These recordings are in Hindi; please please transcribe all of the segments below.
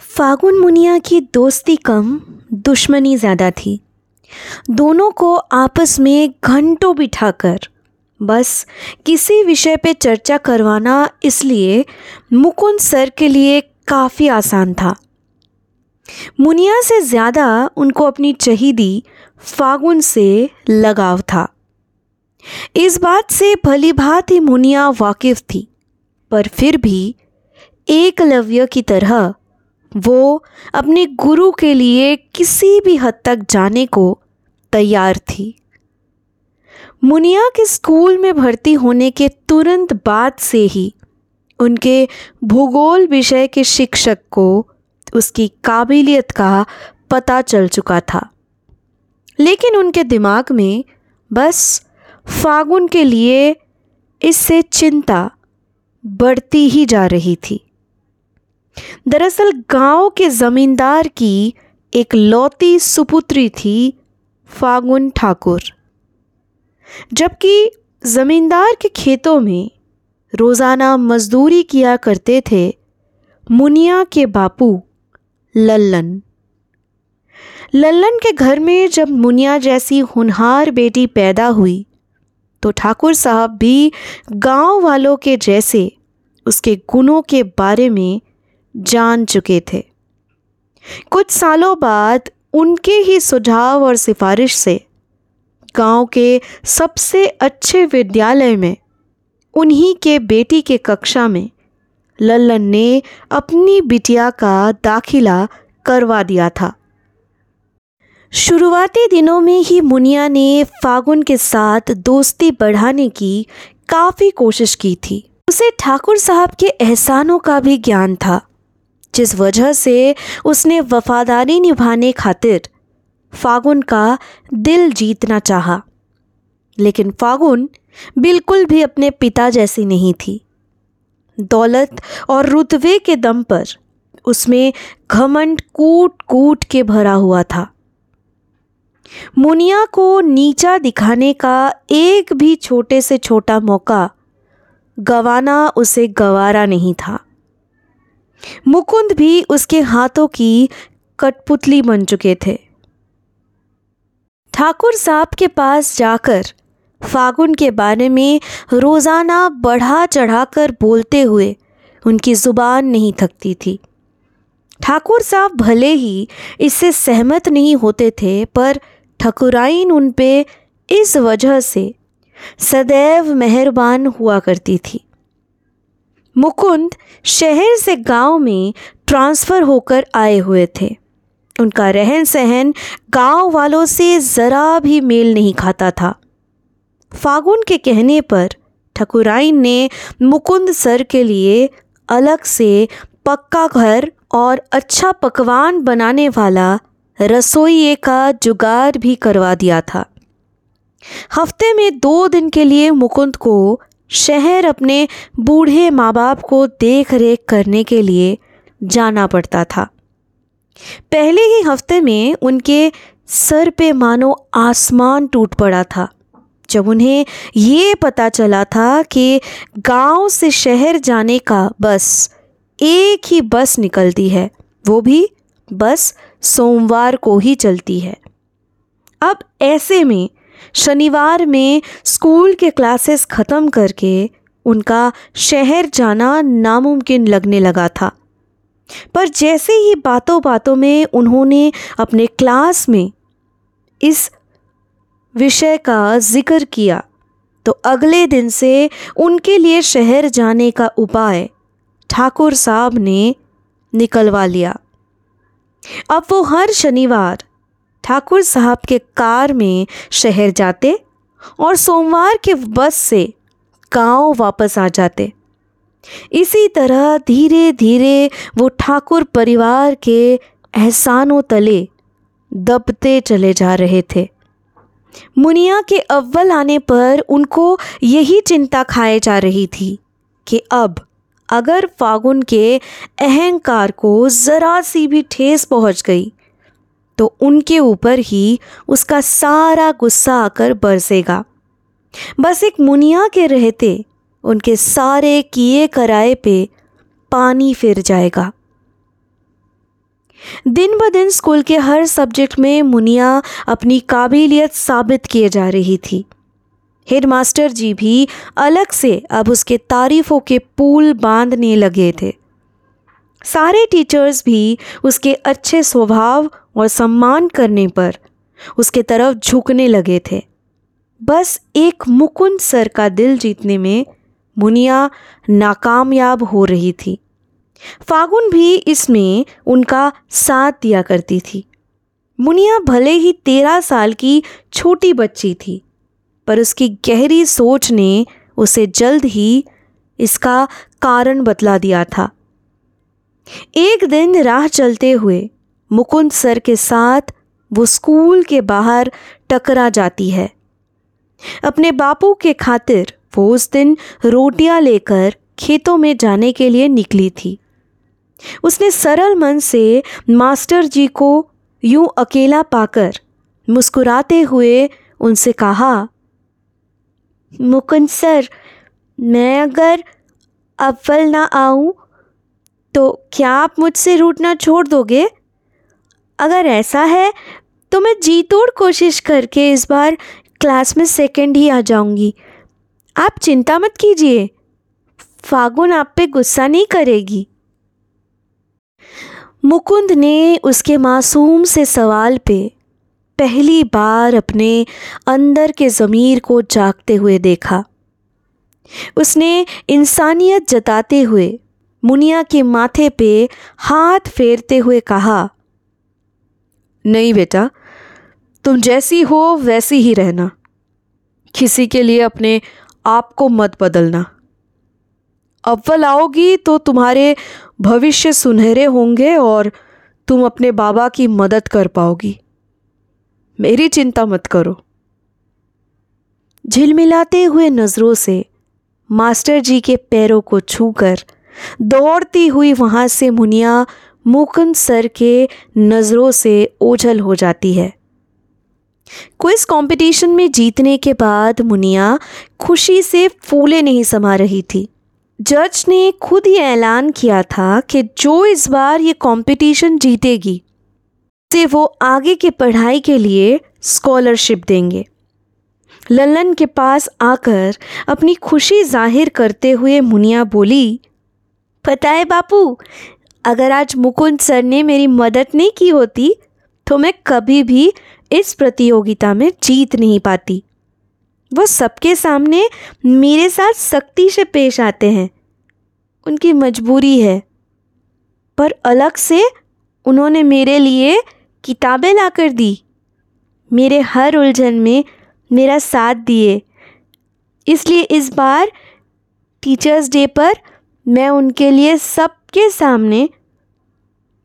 फागुन मुनिया की दोस्ती कम, दुश्मनी ज़्यादा थी। दोनों को आपस में घंटों बिठाकर, बस किसी विषय पे चर्चा करवाना इसलिए मुकुंद सर के लिए काफ़ी आसान था। मुनिया से ज़्यादा उनको अपनी चहीदी फागुन से लगाव था। इस बात से भली भांति मुनिया वाकिफ थी, पर फिर भी एकलव्य की तरह वो अपने गुरु के लिए किसी भी हद तक जाने को तैयार थी। मुनिया के स्कूल में भर्ती होने के तुरंत बाद से ही उनके भूगोल विषय के शिक्षक को उसकी काबिलियत का पता चल चुका था। लेकिन उनके दिमाग में बस फागुन के लिए इससे चिंता बढ़ती ही जा रही थी। दरअसल गाँव के जमींदार की एक लौती सुपुत्री थी फागुन ठाकुर। जबकि जमींदार के खेतों में रोज़ाना मजदूरी किया करते थे मुनिया के बापू लल्लन। लल्लन के घर में जब मुनिया जैसी हुनहार बेटी पैदा हुई तो ठाकुर साहब भी गाँव वालों के जैसे उसके गुणों के बारे में जान चुके थे। कुछ सालों बाद उनके ही सुझाव और सिफारिश से गाँव के सबसे अच्छे विद्यालय में, उन्हीं के बेटी के कक्षा में, लल्लन ने अपनी बिटिया का दाखिला करवा दिया था। शुरुआती दिनों में ही मुनिया ने फागुन के साथ दोस्ती बढ़ाने की काफ़ी कोशिश की थी। उसे ठाकुर साहब के एहसानों का भी ज्ञान था। जिस वजह से उसने वफादारी निभाने खातिर फागुन का दिल जीतना चाहा। लेकिन फागुन बिल्कुल भी अपने पिता जैसी नहीं थी। दौलत और रुतबे के दम पर उसमें घमंड कूट कूट के भरा हुआ था। मुनिया को नीचा दिखाने का एक भी छोटे से छोटा मौका गवाना उसे गवारा नहीं था। मुकुंद भी उसके हाथों की कठपुतली बन चुके थे। ठाकुर साहब के पास जाकर फागुन के बारे में रोज़ाना बढ़ा चढ़ाकर बोलते हुए उनकी ज़ुबान नहीं थकती थी। ठाकुर साहब भले ही इससे सहमत नहीं होते थे, पर ठकुराइन उन पे इस वजह से सदैव मेहरबान हुआ करती थी। मुकुंद शहर से गाँव में ट्रांसफ़र होकर आए हुए थे। उनका रहन सहन गाँव वालों से ज़रा भी मेल नहीं खाता था। फागुन के कहने पर ठकुराइन ने मुकुंद सर के लिए अलग से पक्का घर और अच्छा पकवान बनाने वाला रसोई का जुगाड़ भी करवा दिया था। हफ़्ते में दो दिन के लिए मुकुंद को शहर अपने बूढ़े माँ बाप को देख रेख करने के लिए जाना पड़ता था। पहले ही हफ़्ते में उनके सर पे मानो आसमान टूट पड़ा था। जब उन्हें ये पता चला था कि गाँव से शहर जाने का बस एक ही बस निकलती है, वो भी बस सोमवार को ही चलती है। अब ऐसे में शनिवार में स्कूल के क्लासेस ख़त्म करके उनका शहर जाना नामुमकिन लगने लगा था। पर जैसे ही बातों बातों में उन्होंने अपने क्लास में इस विषय का ज़िक्र किया तो अगले दिन से उनके लिए शहर जाने का उपाय ठाकुर साहब ने निकलवा लिया। अब वो हर शनिवार ठाकुर साहब के कार में शहर जाते और सोमवार के बस से गाँव वापस आ जाते। इसी तरह धीरे धीरे वो ठाकुर परिवार के एहसानों तले दबते चले जा रहे थे। मुनिया के अव्वल आने पर उनको यही चिंता खाए जा रही थी कि अब अगर फागुन के अहंकार को ज़रा सी भी ठेस पहुँच गई तो उनके ऊपर ही उसका सारा गुस्सा आकर बरसेगा। बस एक मुनिया के रहते उनके सारे किए कराए पे पानी फिर जाएगा। दिन ब दिन स्कूल के हर सब्जेक्ट में मुनिया अपनी काबिलियत साबित किए जा रही थी। हेडमास्टर जी भी अलग से अब उसके तारीफ़ों के पुल बांधने लगे थे। सारे टीचर्स भी उसके अच्छे स्वभाव और सम्मान करने पर उसके तरफ़ झुकने लगे थे। बस एक मुकुंद सर का दिल जीतने में मुनिया नाकामयाब हो रही थी। फागुन भी इसमें उनका साथ दिया करती थी। मुनिया भले ही तेरह साल की छोटी बच्ची थी, पर उसकी गहरी सोच ने उसे जल्द ही इसका कारण बतला दिया था। एक दिन राह चलते हुए मुकुंद सर के साथ वो स्कूल के बाहर टकरा जाती है। अपने बापू के खातिर वो उस दिन रोटियाँ लेकर खेतों में जाने के लिए निकली थी। उसने सरल मन से मास्टर जी को यूँ अकेला पाकर मुस्कुराते हुए उनसे कहा, मुकुंद सर, मैं अगर अव्वल ना आऊँ तो क्या आप मुझसे रूटना छोड़ दोगे? अगर ऐसा है तो मैं जी तोड़ कोशिश करके इस बार क्लास में सेकंड ही आ जाऊँगी। आप चिंता मत कीजिए। फागुन आप पे गुस्सा नहीं करेगी। मुकुंद ने उसके मासूम से सवाल पे पहली बार अपने अंदर के ज़मीर को जागते हुए देखा। उसने इंसानियत जताते हुए मुनिया के माथे पे हाथ फेरते हुए कहा, नहीं बेटा, तुम जैसी हो वैसी ही रहना। किसी के लिए अपने आप को मत बदलना। अव्वल आओगी तो तुम्हारे भविष्य सुनहरे होंगे और तुम अपने बाबा की मदद कर पाओगी। मेरी चिंता मत करो। झिलमिलाते हुए नज़रों से मास्टर जी के पैरों को छूकर दौड़ती हुई वहाँ से मुनिया मुकुंद सर के नज़रों से ओझल हो जाती है। क्विज कंपटीशन में जीतने के बाद मुनिया खुशी से फूले नहीं समा रही थी। जज ने खुद ही ऐलान किया था कि जो इस बार ये कंपटीशन जीतेगी से वो आगे की पढ़ाई के लिए स्कॉलरशिप देंगे। लल्लन के पास आकर अपनी खुशी ज़ाहिर करते हुए मुनिया बोली पता है बापू, अगर आज मुकुंद सर ने मेरी मदद नहीं की होती तो मैं कभी भी इस प्रतियोगिता में जीत नहीं पाती। वो सबके सामने मेरे साथ सख्ती से पेश आते हैं। उनकी मजबूरी है। पर अलग से उन्होंने मेरे लिए किताबें लाकर दी। मेरे हर उलझन में मेरा साथ दिए। इसलिए इस बार टीचर्स डे पर मैं उनके लिए सबके सामने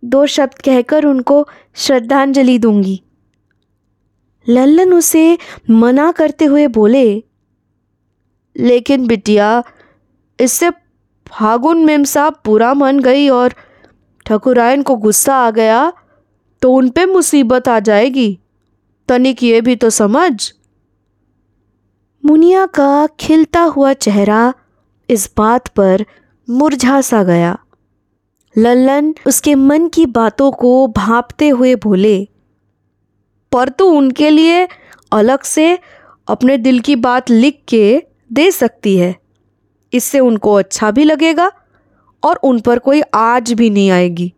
दो शब्द कहकर उनको श्रद्धांजलि दूँगी। लल्लन उसे मना करते हुए बोले, लेकिन बिटिया, इससे फागुन मेम साहब बुरा मन गई और ठकुरायन को गुस्सा आ गया तो उन पे मुसीबत आ जाएगी। तनिक ये भी तो समझ। मुनिया का खिलता हुआ चेहरा इस बात पर मुरझा सा गया। लल्लन उसके मन की बातों को भापते हुए बोले, पर तू उनके लिए अलग से अपने दिल की बात लिख के दे सकती है। इससे उनको अच्छा भी लगेगा और उन पर कोई आज भी नहीं आएगी।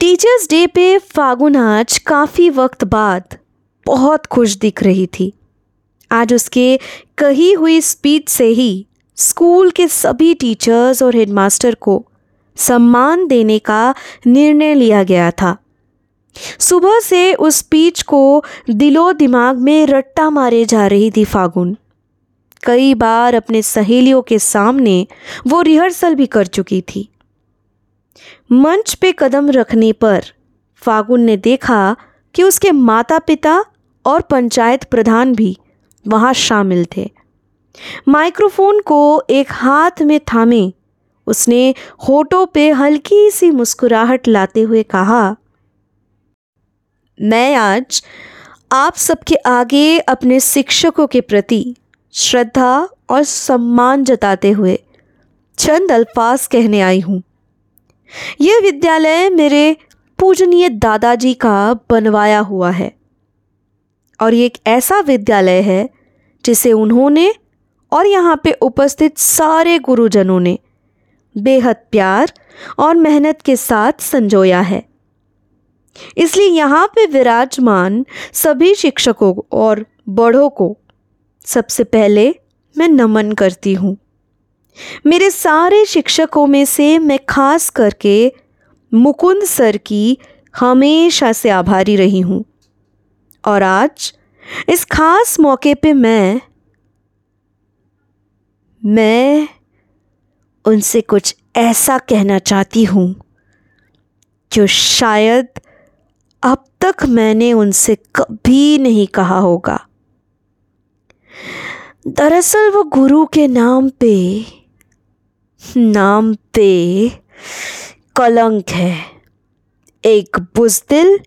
टीचर्स डे पे फागुन आज काफ़ी वक्त बाद बहुत खुश दिख रही थी। आज उसके कही हुई स्पीच से ही स्कूल के सभी टीचर्स और हेडमास्टर को सम्मान देने का निर्णय लिया गया था। सुबह से उस स्पीच को दिलो दिमाग में रट्टा मारे जा रही थी फागुन। कई बार अपने सहेलियों के सामने वो रिहर्सल भी कर चुकी थी। मंच पे कदम रखने पर फागुन ने देखा कि उसके माता पिता और पंचायत प्रधान भी वहाँ शामिल थे। माइक्रोफोन को एक हाथ में थामे। उसने होठों पे हल्की सी मुस्कुराहट लाते हुए कहा, मैं आज आप सबके आगे अपने शिक्षकों के प्रति श्रद्धा और सम्मान जताते हुए चंद अल्फाज कहने आई हूँ। यह विद्यालय मेरे पूजनीय दादाजी का बनवाया हुआ है। और ये एक ऐसा विद्यालय है जिसे उन्होंने और यहाँ पे उपस्थित सारे गुरुजनों ने बेहद प्यार और मेहनत के साथ संजोया है। इसलिए यहाँ पे विराजमान सभी शिक्षकों और बड़ों को सबसे पहले मैं नमन करती हूँ। मेरे सारे शिक्षकों में से मैं खास करके मुकुंद सर की हमेशा से आभारी रही हूँ। और आज, इस खास मौके पे मैं मैं उनसे कुछ ऐसा कहना चाहती हूँ, जो शायद अब तक मैंने उनसे कभी नहीं कहा होगा। दरअसल वो गुरु के नाम पे नाम पे कलंक है। एक बुजदिल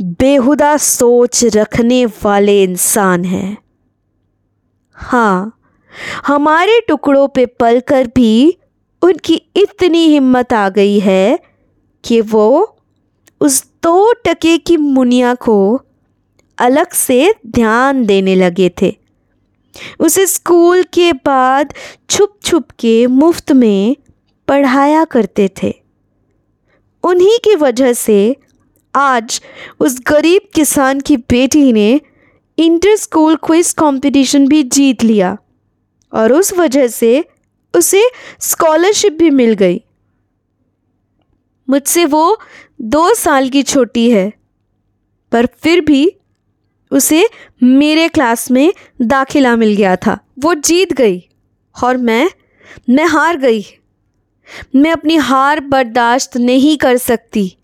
बेहुदा सोच रखने वाले इंसान हैं। हाँ हमारे टुकड़ों पे पलकर भी उनकी इतनी हिम्मत आ गई है कि वो उस दो टके की मुनिया को अलग से ध्यान देने लगे थे। उसे स्कूल के बाद छुप छुप के मुफ़्त में पढ़ाया करते थे। उन्हीं की वजह से आज उस गरीब किसान की बेटी ने इंटर स्कूल क्विज कंपटीशन भी जीत लिया और उस वजह से उसे स्कॉलरशिप भी मिल गई। मुझसे वो दो साल की छोटी है, पर फिर भी उसे मेरे क्लास में दाखिला मिल गया था। वो जीत गई और मैं मैं हार गई। मैं अपनी हार बर्दाश्त नहीं कर सकती।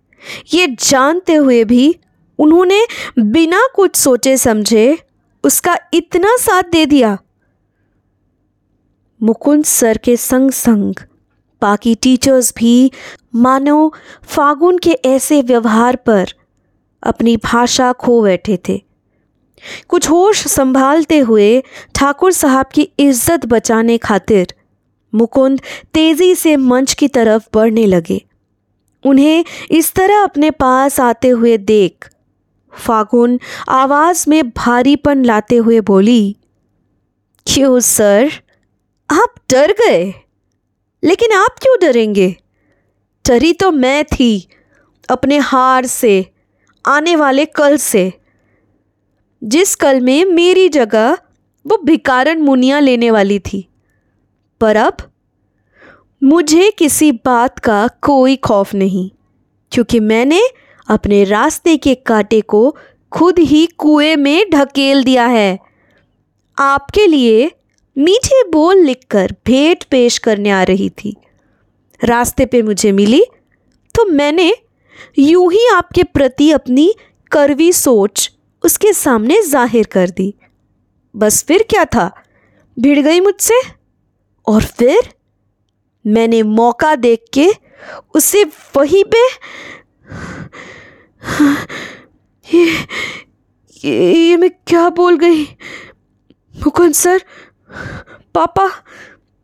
ये जानते हुए भी उन्होंने बिना कुछ सोचे समझे उसका इतना साथ दे दिया। मुकुंद सर के संग संग बाकी टीचर्स भी मानो फागुन के ऐसे व्यवहार पर अपनी भाषा खो बैठे थे। कुछ होश संभालते हुए ठाकुर साहब की इज़्ज़त बचाने खातिर मुकुंद तेज़ी से मंच की तरफ़ बढ़ने लगे। उन्हें इस तरह अपने पास आते हुए देख। फागुन आवाज़ में भारीपन लाते हुए बोली, क्यों सर? आप डर गए। लेकिन आप क्यों डरेंगे? डरी तो मैं थी, अपने हार से, आने वाले कल से। जिस कल में मेरी जगह वो भिकारन मुनिया लेने वाली थी। पर अब मुझे किसी बात का कोई खौफ नहीं, क्योंकि मैंने अपने रास्ते के कांटे को खुद ही कुएँ में ढकेल दिया है। आपके लिए मीठे बोल लिखकर भेंट पेश करने आ रही थी। रास्ते पे मुझे मिली तो मैंने यूँ ही आपके प्रति अपनी करवी सोच उसके सामने ज़ाहिर कर दी। बस फिर क्या था? भिड़ गई मुझसे? और फिर? मैंने मौका देख के उसे वहीं पे ये, ये ये मैं क्या बोल गई? मुकुंद सर पापा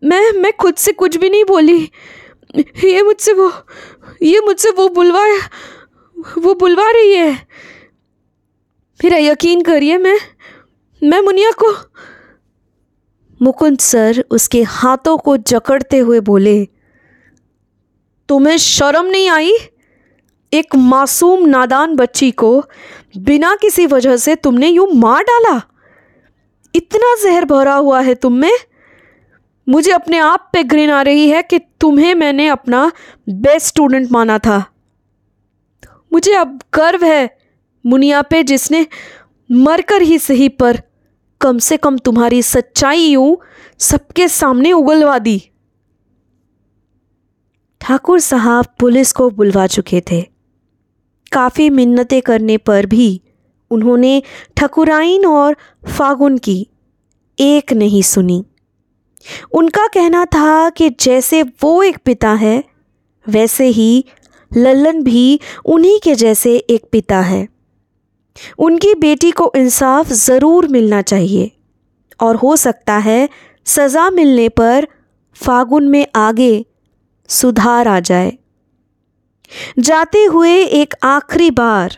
मैं मैं खुद से कुछ भी नहीं बोली। ये मुझसे वो ये मुझसे वो बुलवाया वो बुलवा रही है। फिर यकीन करिए मैं मैं मुनिया को मुकुंद सर उसके हाथों को जकड़ते हुए बोले, तुम्हें शर्म नहीं आई? एक मासूम नादान बच्ची को बिना किसी वजह से तुमने यूँ मार डाला? इतना जहर भरा हुआ है तुम में? मुझे अपने आप पे घृण आ रही है कि तुम्हें मैंने अपना बेस्ट स्टूडेंट माना था। मुझे अब गर्व है मुनिया पे जिसने मरकर ही सही पर कम से कम तुम्हारी सच्चाई यूँ सबके सामने उगलवा दी। ठाकुर साहब पुलिस को बुलवा चुके थे। काफ़ी मिन्नतें करने पर भी उन्होंने ठकुराइन और फागुन की एक नहीं सुनी। उनका कहना था कि जैसे वो एक पिता है, वैसे ही लल्लन भी उन्हीं के जैसे एक पिता है। उनकी बेटी को इंसाफ ज़रूर मिलना चाहिए। और हो सकता है सज़ा मिलने पर फागुन में आगे सुधार आ जाए। जाते हुए एक आखिरी बार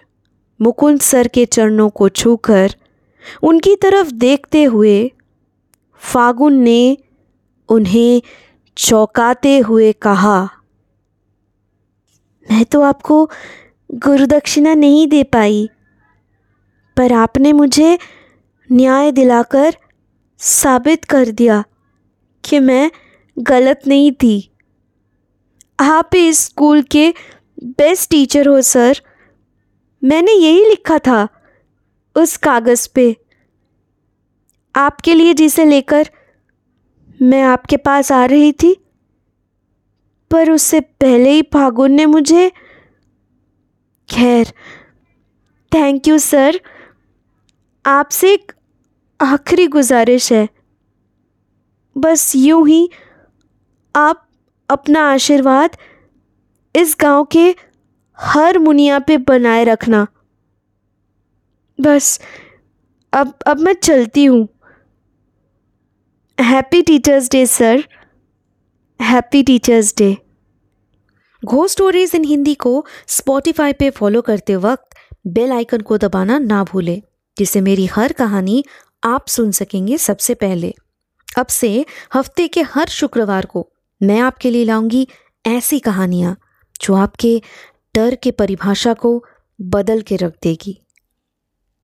मुकुंद सर के चरणों को छूकर उनकी तरफ़ देखते हुए फागुन ने उन्हें चौंकाते हुए कहा, मैं तो आपको गुरुदक्षिणा नहीं दे पाई। पर आपने मुझे न्याय दिलाकर साबित कर दिया कि मैं गलत नहीं थी। आप इस स्कूल के बेस्ट टीचर हो, सर। मैंने यही लिखा था उस कागज़ पे। आपके लिए जिसे लेकर मैं आपके पास आ रही थी, पर उससे पहले ही फागुन ने मुझे, खैर थैंक यू सर आपसे एक आखिरी गुजारिश है। बस यूँ ही आप अपना आशीर्वाद इस गाँव के हर मुनिया पे बनाए रखना। बस अब अब मैं चलती हूँ। Happy teachers day sir happy teachers day घो स्टोरीज इन हिंदी को स्पॉटिफाई पे फॉलो करते वक्त बेल आइकन को दबाना ना भूलें। जिससे मेरी हर कहानी आप सुन सकेंगे सबसे पहले। अब से हफ़्ते के हर शुक्रवार को मैं आपके लिए लाऊँगी ऐसी कहानियाँ, जो आपके डर के परिभाषा को बदल के रख देगी।